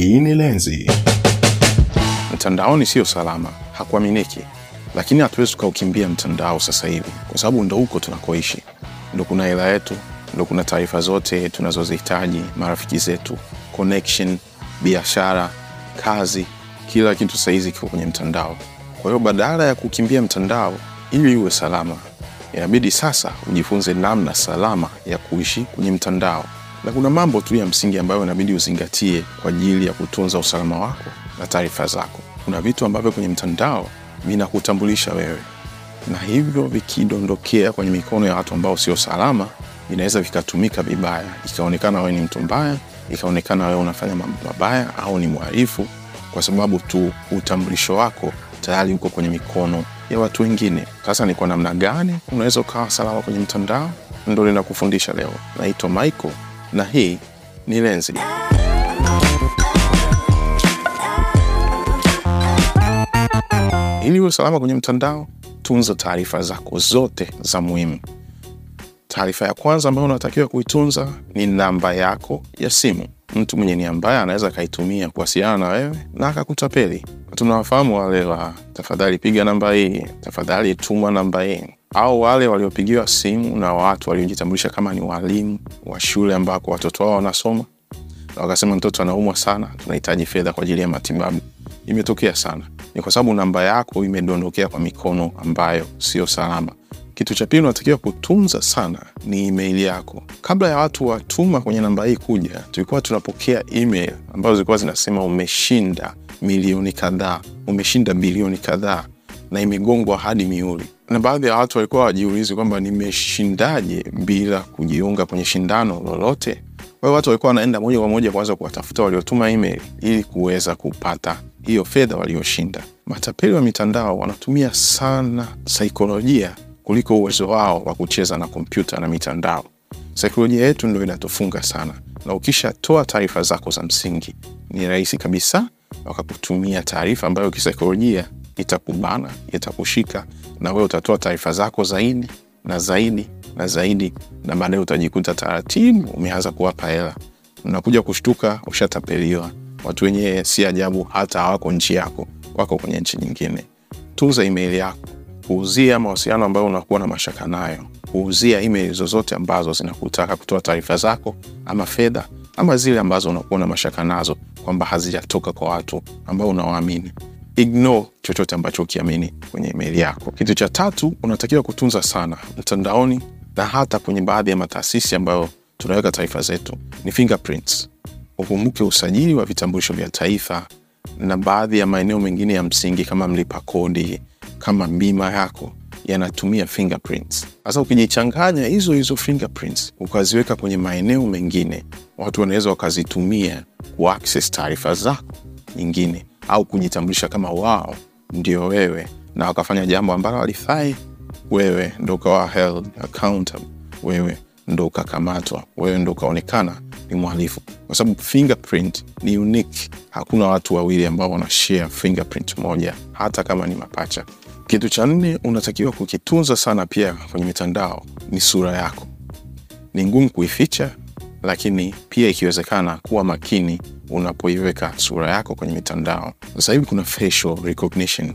Hii ni Lenzi. Mtandaoni sio salama, hakuaminiki, lakini hatuwezi tukaukimbia mtandao sasa hivi, kwa sababu ndo huko tunakoishi, ndo kuna hela yetu, ndo kuna taarifa zote tunazozihitaji, marafiki zetu, connection, biashara, kazi, kila kitu sahizi kiko kwenye mtandao. Kwa hiyo badala ya kukimbia mtandao ili uwe salama, inabidi sasa ujifunze namna salama ya kuishi kwenye mtandao, na kuna mambo tu ya msingi ambayo inabidi uzingatie kwa ajili ya kutunza usalama wako na taarifa zako. Kuna vitu ambavyo kwenye mtandao vinakutambulisha wewe, na hivyo vikidondokea kwenye mikono ya watu ambao sio salama, vinaweza vikatumika vibaya, ikaonekana wewe ni mtu mbaya, ikaonekana wewe unafanya mambo mabaya au ni mhalifu, kwa sababu tu utambulisho wako tayari uko kwenye mikono ya watu wengine. Sasa ni kwa namna gani unaweza ukawa salama kwenye mtandao? Ndo linakufundisha leo. Naitwa Michael na hii ni Lenzi. Ili uwe salama kwenye mtandao, tunza taarifa zako zote za muhimu. Taarifa ya kwanza ambayo unatakiwa kuitunza ni namba yako ya simu. Mtu mwenye nia mbaya anaweza akaitumia kuwasiliana na wewe na akakutapeli. Tunawafahamu wale wa tafadhali piga namba hii, tafadhali tuma namba hii, au wale waliopigiwa simu na watu waliojitambulisha kama ni walimu wa shule ambako watoto wao wanasoma na wakasema mtoto anaumwa sana, tunahitaji fedha kwa ajili ya matibabu. Imetokea sana, ni kwa sababu namba yako imedondokea kwa mikono ambayo sio salama. Kitu cha pili unatakiwa kutunza sana ni email yako. Kabla ya watu watuma kwenye namba hii kuja, tulikuwa tunapokea email ambazo zilikuwa zinasema umeshinda milioni kadhaa, umeshinda bilioni kadhaa, na imegongwa hadi mihuri. Na baadhi ya watu walikuwa wajiulizi kwamba nimeshindaje bila kujiunga kwenye shindano lolote. Kwa hiyo watu walikuwa wanaenda moja kwa moja kuanza kuwatafuta waliotuma email ili kuweza kupata hiyo fedha walioshinda. Matapeli wa mitandao wanatumia sana saikolojia kuliko uwezo wao wa kucheza na kompyuta na mitandao. Saikolojia yetu ndo inatufunga sana, na ukishatoa taarifa zako za msingi, ni rahisi kabisa wakakutumia taarifa ambayo kisaikolojia itakubana, itakushika, na wewe utatoa taarifa zako zaidi na zaidi na zaidi, na baadaye utajikuta taratibu umeanza kuwapa hela. Unakuja kushtuka ushatapeliwa. Watu wenyewe si ajabu hata hawako nchi yako, wako kwenye nchi nyingine. Tunza email yako, Kuuzia mawasiliano ambayo unakuwa na mashaka nayo, kuuzia email zozote ambazo zinakutaka kutoa taarifa zako ama fedha ama zile ambazo unakuwa na mashaka nazo kwamba hazijatoka kwa watu ambao unawaamini. Ignore chochote ambacho ukiamini kwenye email yako. Kitu cha tatu unatakiwa kutunza sana mtandaoni na hata kwenye baadhi ya mataasisi ambayo tunaweka taarifa zetu ni fingerprints. Ukumbuke usajili wa vitambulisho vya taifa na baadhi ya maeneo mengine ya msingi kama mlipa kodi, kama bima yako yanatumia fingerprints. Sasa ukijichanganya hizo hizo fingerprints ukaziweka kwenye maeneo mengine, watu wanaweza wakazitumia kuaccess taarifa zako nyingine au kujitambulisha kama wao ndio wewe, na wakafanya jambo ambalo walifai, wewe ndo ukawa wewe ndo ukakamatwa, wewe ndo ukaonekana ni mhalifu, kwa sababu fingerprint ni unique. Hakuna watu wawili ambao wana fingerprint moja, hata kama ni mapacha. Kitu cha nne unatakiwa kukitunza sana pia kwenye mitandao ni sura yako. Ni ngumu kuificha, lakini pia ikiwezekana, kuwa makini unapoiweka sura yako kwenye mitandao. Sasa hivi kuna facial recognition,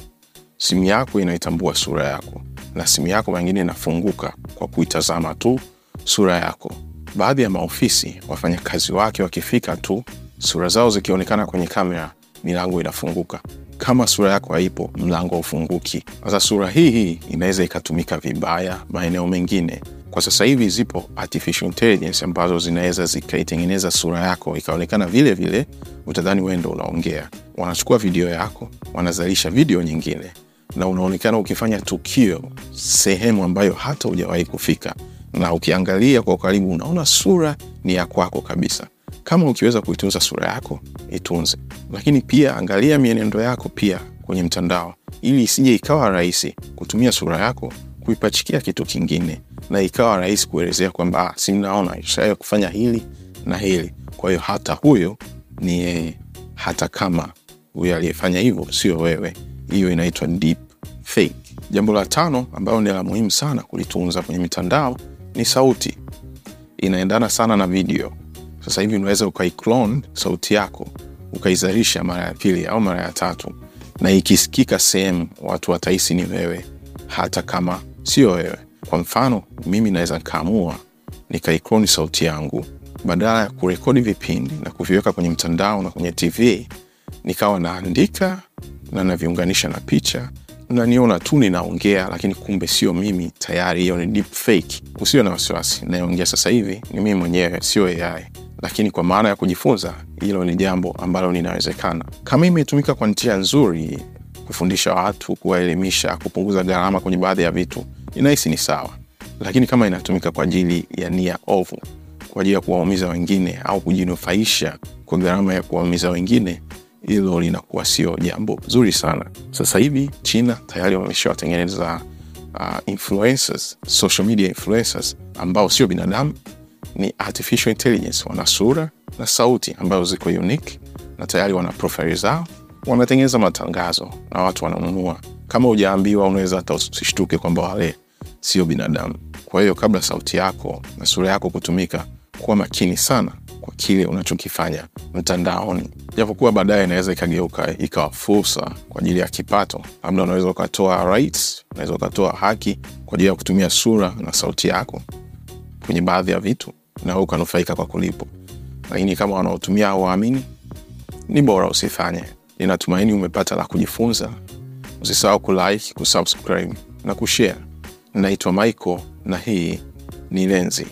simu yako inaitambua sura yako, na simu yako mengine inafunguka kwa kuitazama tu sura yako. Baadhi ya maofisi wafanyakazi wake wakifika tu, sura zao zikionekana kwenye kamera, milango inafunguka. Kama sura yako haipo, mlango haufunguki. Sasa sura hii hii inaweza ikatumika vibaya maeneo mengine. Kwa sasa hivi zipo artificial intelligence ambazo zinaweza zikaitengeneza sura yako ikaonekana vile vile, utadhani wewe ndo unaongea. Wanachukua video yako, wanazalisha video nyingine, na unaonekana ukifanya tukio sehemu ambayo hata hujawahi kufika, na ukiangalia kwa ukaribu unaona sura ni ya kwako kabisa. Kama ukiweza kuitunza sura yako, itunze, lakini pia angalia mienendo yako pia kwenye mtandao, ili isije ikawa rahisi kutumia sura yako kuipachikia kitu kingine, na ikawa rahisi kuelezea kwamba ah, si kufanya hili na hili, kwa hiyo hata huyo ni yeye, hata kama huyo aliyefanya hivyo sio wewe. Hiyo inaitwa deep fake. Jambo la tano ambalo ni la muhimu sana kulitunza kwenye mitandao ni sauti. Inaendana sana na video. Sasa hivi unaweza ukaiclone sauti yako ukaizalisha mara ya pili au mara ya tatu, na ikisikika sehemu, watu watahisi ni wewe, hata kama sio wewe. Kwa mfano, mimi naweza nikaamua nikaikloni sauti yangu, badala ya kurekodi vipindi na kuviweka kwenye mtandao na kwenye TV, nikawa naandika na naviunganisha na picha naniona tu ninaongea, lakini kumbe sio mimi. Tayari hiyo ni deep fake. Usiwe na wasiwasi, nayeongea sasa hivi ni mimi mwenyewe, sio AI. Lakini kwa maana ya kujifunza, hilo ni jambo ambalo linawezekana. Kama imetumika kwa njia nzuri, kufundisha watu, kuwaelimisha, kupunguza gharama kwenye baadhi ya vitu, inahisi ni sawa. Lakini kama inatumika kwa ajili ya nia ovu, kwa ajili ya kuwaumiza wengine au kujinufaisha kwa gharama ya kuwaumiza wengine hilo linakuwa sio jambo zuri sana. Sasa hivi China tayari wameshawatengeneza uh, influencers, social media influencers ambao sio binadamu, ni artificial intelligence. Wana sura na sauti ambazo ziko unique na tayari wana profile zao, wanatengeneza matangazo na watu wananunua. Kama hujaambiwa, unaweza hata usishtuke kwamba wale sio binadamu. Kwa hiyo kabla sauti yako na sura yako kutumika, kuwa makini sana kwa kile unachokifanya mtandaoni, japokuwa baadaye inaweza ikageuka ikawa fursa kwa ajili ya kipato. Labda unaweza ukatoa rights, unaweza ukatoa haki kwa ajili ya kutumia sura na sauti yako kwenye baadhi ya vitu na ukanufaika kwa kulipo, lakini kama wanaotumia hawaamini, ni bora usifanye. Ninatumaini umepata la kujifunza. Usisahau kulike, kusubscribe na kushare. Naitwa Michael na hii ni Lenzi.